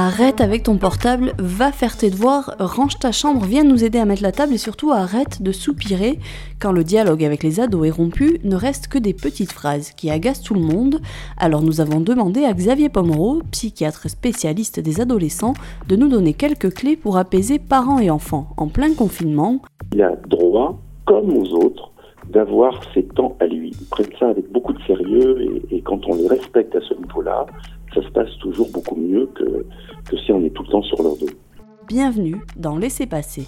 Arrête avec ton portable, va faire tes devoirs, range ta chambre, viens nous aider à mettre la table et surtout arrête de soupirer quand le dialogue avec les ados est rompu, ne reste que des petites phrases qui agacent tout le monde. Alors nous avons demandé à Xavier Pomereau, psychiatre spécialiste des adolescents, de nous donner quelques clés pour apaiser parents et enfants en plein confinement. Il a droit, comme aux autres, d'avoir ses temps à lui. Ils prennent ça avec beaucoup de sérieux et, et quand on les respecte à ce niveau-là, ça se passe toujours beaucoup mieux que, que si on est tout le temps sur leur dos. Bienvenue dans Laissez passer.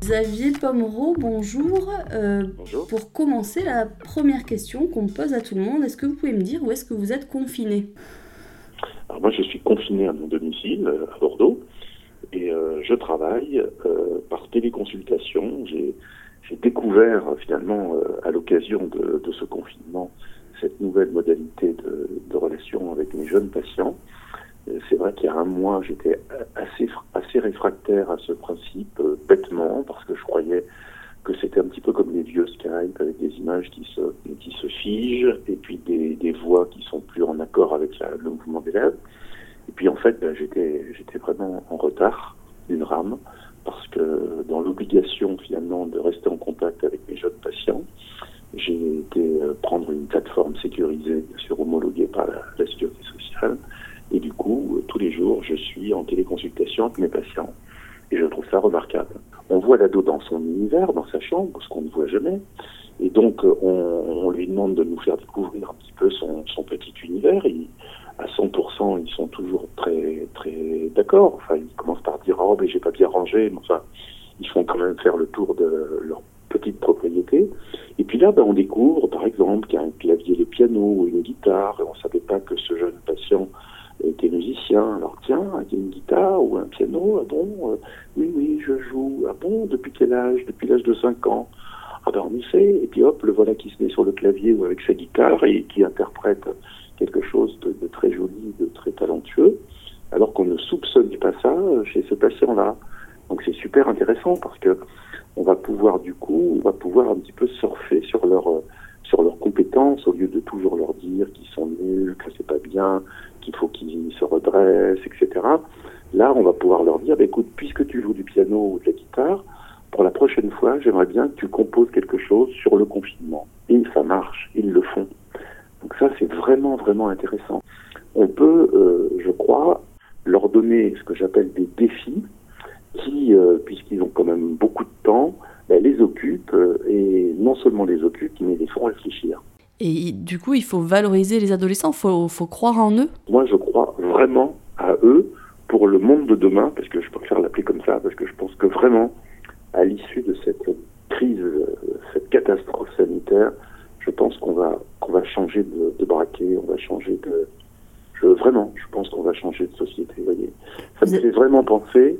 Xavier Pomereau, bonjour. Euh, bonjour. Pour commencer, la première question qu'on pose à tout le monde, est-ce que vous pouvez me dire où est-ce que vous êtes confiné? Alors moi, je suis confiné à mon domicile, euh, à Bordeaux, et euh, je travaille euh, par téléconsultation. J'ai découvert finalement à l'occasion de, ce confinement cette nouvelle modalité de, relation avec mes jeunes patients. C'est vrai qu'il y a un mois, j'étais assez, réfractaire à ce principe, euh, bêtement, parce que je croyais que c'était un petit peu comme les vieux Skype, avec des images qui se, figent, et puis des, voix qui sont plus en accord avec le mouvement des lèvres. Et puis en fait, ben, j'étais vraiment en retard d'une rame, parce que dans l'obligation finalement de rester en contact avec mes jeunes patients, j'ai été euh, prendre une plateforme sécurisée, bien sûr homologuée par la, sécurité sociale, et du coup, euh, tous les jours, je suis en téléconsultation avec mes patients. Et je trouve ça remarquable. On voit l'ado dans son univers, dans sa chambre, ce qu'on ne voit jamais. Et donc, euh, on, lui demande de nous faire découvrir un petit peu son, petit univers. Et à 100%, ils sont toujours très, très d'accord. Enfin, commencent par dire, oh, mais Mais enfin, ils font quand même faire le tour de leur petite propriété. Et puis là, ben, on découvre, par exemple, qu'il y a un clavier de piano ou une guitare. Et on savait pas que ce jeune patient était musicien. Alors tiens, il y a une guitare ou un piano, ah bon, euh, oui, oui, je joue. Ah bon, depuis quel âge? Depuis l'âge de 5 ans. Ah ben on y sait. Et puis hop, le voilà qui se met sur le clavier ou avec sa guitare et qui interprète quelque chose de, de très joli, de très talentueux, alors qu'on ne soupçonnait pas ça chez ce patient-là. C'est super intéressant parce que on va pouvoir du coup, on va pouvoir un petit peu surfer sur leur sur leurs compétences au lieu de toujours leur dire qu'ils sont nuls, que c'est pas bien, qu'il faut qu'ils se redressent, etc. Là, on va pouvoir leur dire, bah, écoute, puisque tu joues du piano ou de la guitare, pour la prochaine fois, j'aimerais bien que tu composes quelque chose sur le confinement. Et ça marche, ils le font. Donc ça, c'est vraiment, vraiment intéressant. On peut, euh, je crois, leur donner ce que j'appelle des défis qui, euh, puisqu'ils ont quand même beaucoup de temps, ben, les occupent euh, et non seulement les occupent, mais les font réfléchir. Et du coup, il faut valoriser les adolescents, il faut, faut, croire en eux? Moi, je crois vraiment à eux pour le monde de demain, parce que je préfère l'appeler comme ça, parce que je pense que vraiment, à l'issue de cette crise, cette catastrophe sanitaire, je pense qu'on va, qu'on va changer de, de braquet, on va changer de... Je, vraiment, je pense qu'on va changer de société, vous voyez. Ça me fait vraiment penser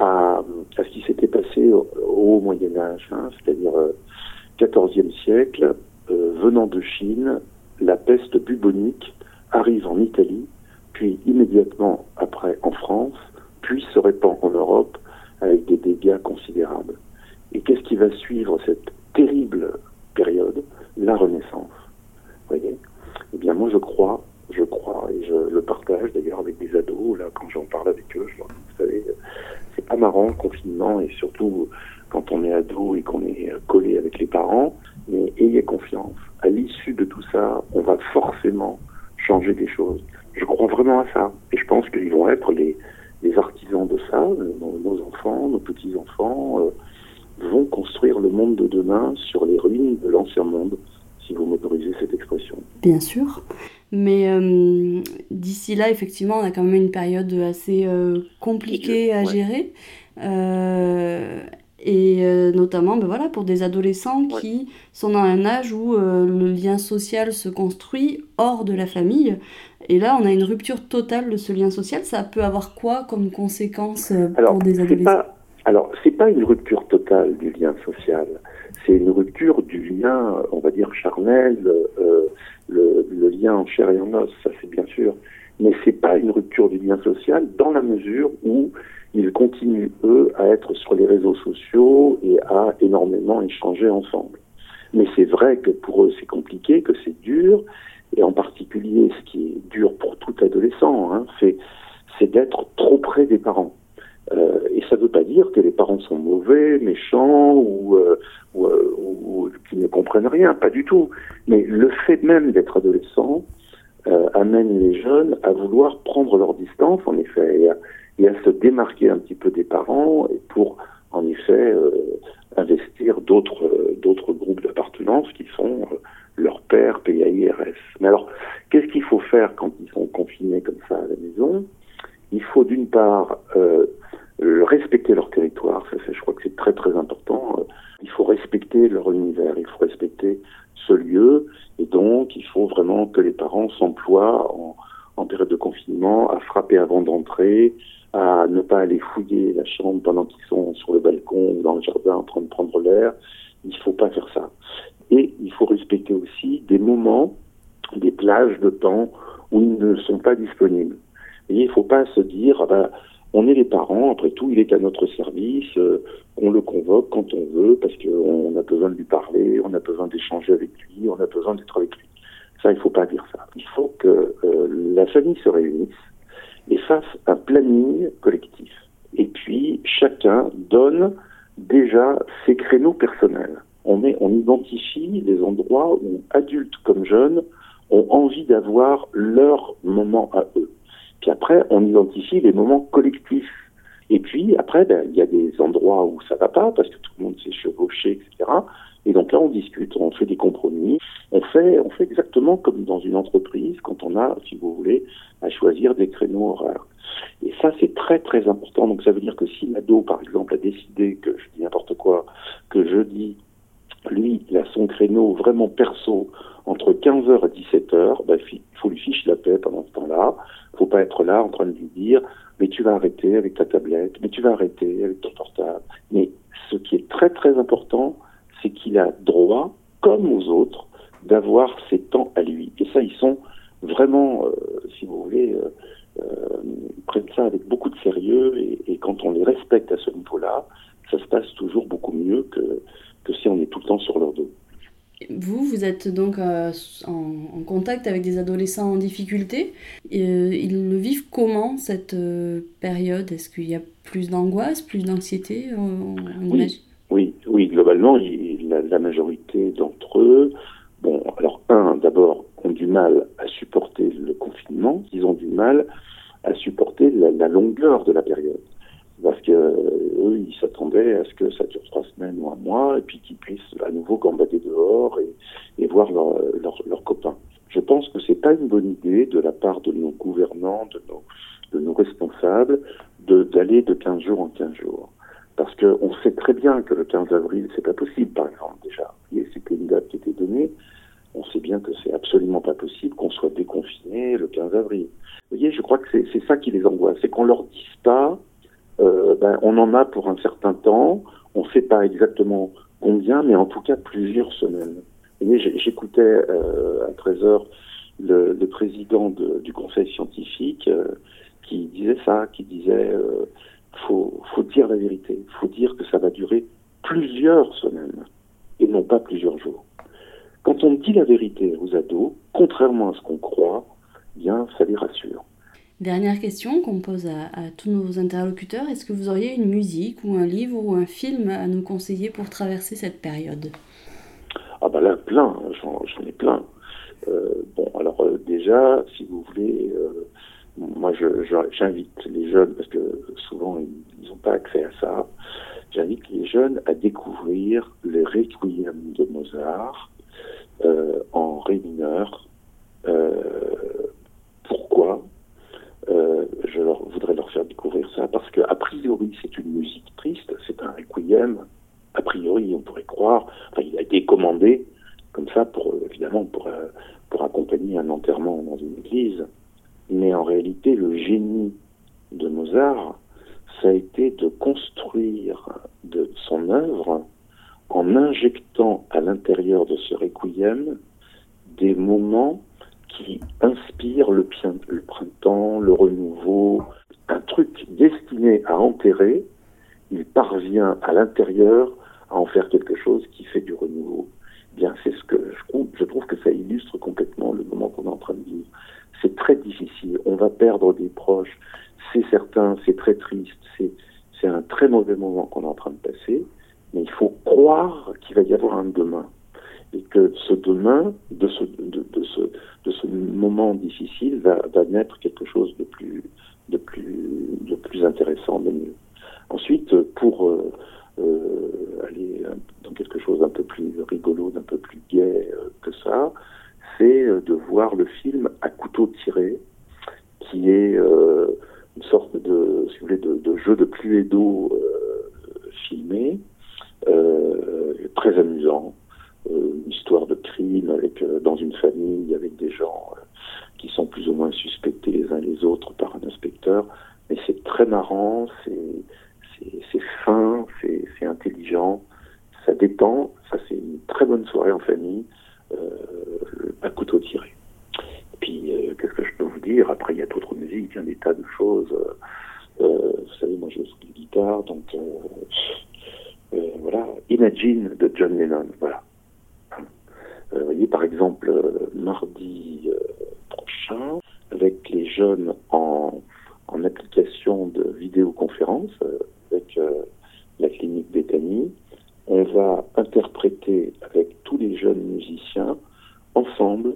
à, ce qui s'était passé au, au Moyen Âge, hein, c'est-à-dire euh, 14e siècle, euh, venant de Chine, la peste bubonique arrive en Italie, puis immédiatement après en France, puis se répand en Europe avec des dégâts considérables. Et qu'est-ce qui va suivre cette terrible période? La Renaissance. Voyez? Eh bien, moi, je crois, je crois, et je le partage d'ailleurs avec des ados. Là, quand j'en parle avec eux, je leur vous savez, c'est pas marrant le confinement, et surtout quand on est ado et qu'on est collé avec les parents, mais ayez confiance. À l'issue de tout ça, on va forcément changer des choses. Je crois vraiment à ça. Et je pense qu'ils vont être les, les, artisans de ça. Nos, nos enfants, nos petits-enfants euh, vont construire le monde de demain sur les ruines de l'ancien monde, si vous m'autorisez cette expression. Bien sûr. Mais euh, d'ici là, effectivement, on a quand même une période assez euh, compliquée à gérer. Euh, et notamment ben voilà, pour des adolescents ouais. qui sont dans un âge où le lien social se construit hors de la famille. Et là, on a une rupture totale de ce lien social. Ça peut avoir quoi comme conséquence alors, pour des adolescents? pas, Alors, c'est pas une rupture totale du lien social. C'est une rupture du lien, on va dire, charnel, euh, le, lien en chair et en os, ça c'est bien sûr. Mais c'est pas une rupture du lien social dans la mesure où ils continuent, eux, à être sur les réseaux sociaux et à énormément échanger ensemble. Mais c'est vrai que pour eux, c'est compliqué, que c'est dur, et en particulier, ce qui est dur pour tout d'adolescent, hein, c'est d'être trop près des parents. Euh, et ça ne veut pas dire que les parents sont mauvais, méchants ou, euh, ou, euh, ou, qui ne comprennent rien, pas du tout. Mais le fait même d'être adolescent euh, amène les jeunes à vouloir prendre leur distance, en effet, et à, se démarquer un petit peu des parents et pour, en effet, investir d'autres d'autres groupes d'appartenance qui sont leur père, PAIRS. Mais alors, qu'est-ce qu'il faut faire quand ils sont confinés comme ça à la maison? Il faut d'une part euh, respecter leur territoire, ça, je crois que c'est très très important. Euh, il faut respecter leur univers, il faut respecter ce lieu, et donc il faut vraiment que les parents s'emploient en, en période de confinement à frapper avant d'entrer, à ne pas aller fouiller la chambre pendant qu'ils sont sur le balcon ou dans le jardin en train de prendre l'air. Il ne faut pas faire ça. Et il faut respecter aussi des moments, des plages de temps où ils ne sont pas disponibles. Et il ne faut pas se dire, ah ben, on est les parents, après tout, il est à notre service, euh, on le convoque quand on veut, parce qu'on a besoin de lui parler, on a besoin d'échanger avec lui, on a besoin d'être avec lui. Ça, il ne faut pas dire ça. Il faut que euh, la famille se réunisse et fasse un planning collectif. Et puis, chacun donne déjà ses créneaux personnels. On, identifie les endroits où adultes comme jeunes ont envie d'avoir leur moment à eux. Puis après, on identifie les moments collectifs. Et puis après, ben, il y a des endroits où ça va pas parce que tout le monde s'est chevauché, etc. Et donc là, on discute, on fait des compromis. On fait, on fait exactement comme dans une entreprise quand on a, si vous voulez, à choisir des créneaux horaires. Et ça, c'est très très important. Donc ça veut dire que si l'ado, par exemple, a décidé que je dis n'importe quoi, que jeudi, lui, il a son créneau vraiment perso entre 15h et 17h, ben, il faut lui ficher la paix pendant ce temps-là faut pas être là en train de lui dire mais tu vas arrêter avec ta tablette, mais tu vas arrêter avec ton portable. Mais ce qui est très très important, c'est qu'il a droit, comme aux autres, d'avoir ses temps à lui. Et ça, ils sont vraiment, euh, si vous voulez, euh, euh, prennent ça avec beaucoup de sérieux. Et, quand on les respecte à ce niveau-là, ça se passe toujours beaucoup mieux que si on est tout le temps sur leur dos. Vous, vous êtes donc euh, en, contact avec des adolescents en difficulté. Et, euh, ils le vivent comment cette euh, période? Est-ce qu'il y a plus d'angoisse, plus d'anxiété oui, oui, oui, globalement, la, la majorité d'entre eux, bon, alors un, d'abord, ont du mal à supporter le confinement, ils ont du mal à supporter la longueur de la période parce que eux, ils s'attendaient à ce que ça dure trois semaines ou un mois, et puis qu'ils puissent à nouveau gambader dehors et, et voir leurs leur, copains. Je pense que c'est pas une bonne idée de la part de nos gouvernants, de nos, de nos responsables, d'aller de, 15 jours en 15 jours. Parce qu'on sait très bien que le 15 avril, c'est pas possible, par exemple, déjà. C'était une date qui était donnée. On sait bien que c'est absolument pas possible qu'on soit déconfiné le 15 avril. Vous voyez, je crois que c'est ça qui les angoisse. C'est qu'on leur dise pas, euh, ben, on en a pour un certain temps. On ne sait pas exactement combien, mais en tout cas plusieurs semaines. J'écoutais euh, à 13 heures le, président de, du conseil scientifique euh, qui disait ça, qui disait euh, faut, faut dire la vérité, faut dire que ça va durer plusieurs semaines et non pas plusieurs jours. Quand on dit la vérité aux ados, contrairement à ce qu'on croit, bien ça les rassure. Dernière question qu'on pose à, tous nos interlocuteurs, est-ce que vous auriez une musique ou un livre ou un film à nous conseiller pour traverser cette période? Ah bah là, plein, j'en ai plein. Euh, bon, alors euh, déjà, si vous voulez, euh, moi j'invite les jeunes, parce que souvent ils n'ont pas accès à ça, j'invite les jeunes à découvrir les Requiem de Mozart en ré mineur euh, je leur, faire découvrir ça parce que a priori c'est une musique triste, c'est un requiem. A priori, on pourrait croire, enfin, il a été commandé comme ça pour évidemment pour euh, pour accompagner un enterrement dans une église, mais en réalité le génie de Mozart, ça a été de construire de son œuvre en injectant à l'intérieur de ce requiem des moments qui inspire le, le printemps, le renouveau, un truc destiné à enterrer, il parvient à l'intérieur à en faire quelque chose qui fait du renouveau. Bien, c'est ce que je trouve, que ça illustre complètement le moment qu'on est en train de vivre. C'est très difficile. On va perdre des proches, c'est certain, c'est très triste, c'est, c'est un très mauvais moment qu'on est en train de passer, mais il faut croire qu'il va y avoir un demain. Et que ce demain, de ce, de ce, de ce moment difficile, va, va naître quelque chose de plus, de plus, intéressant, de mieux. Ensuite, pour euh, euh, aller dans quelque chose d'un peu plus rigolo, d'un peu plus gai euh, que ça, c'est de voir le film à couteau tiré, qui est une sorte de, si vous voulez, de, de jeu de pluie d'eau filmé, très amusant, une histoire de crime avec dans une famille avec des gens qui sont plus ou moins suspectés les uns les autres par un inspecteur. Mais c'est très marrant, c'est fin, c'est intelligent, ça détend. Ça, c'est une très bonne soirée en famille, euh, à couteau tiré. Puis, euh, qu'est-ce que je peux vous dire? Après, il y a d'autres musiques, il y a des tas de choses. Euh, vous savez, moi, je joue de guitare, donc voilà. Imagine de John Lennon, voilà. vous voyez, par exemple, mardi avec les jeunes en, en application de vidéoconférence euh, avec euh, la clinique Bethany. On va interpréter avec tous les jeunes musiciens ensemble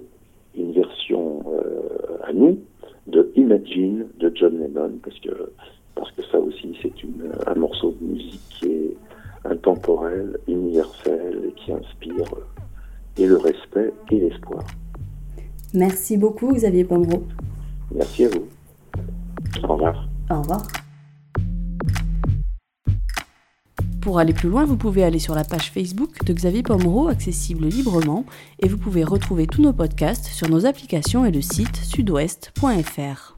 une version euh, à nous de Imagine de John Lennon parce que parce que ça aussi c'est un morceau de musique qui est intemporel, universel et qui inspire et le respect et l'espoir. Merci beaucoup Xavier Pomereau. Merci à vous. Au revoir. Au revoir. Pour aller plus loin, vous pouvez aller sur la page Facebook de Xavier Pomereau, accessible librement, et vous pouvez retrouver tous nos podcasts sur nos applications et le site sudouest.fr.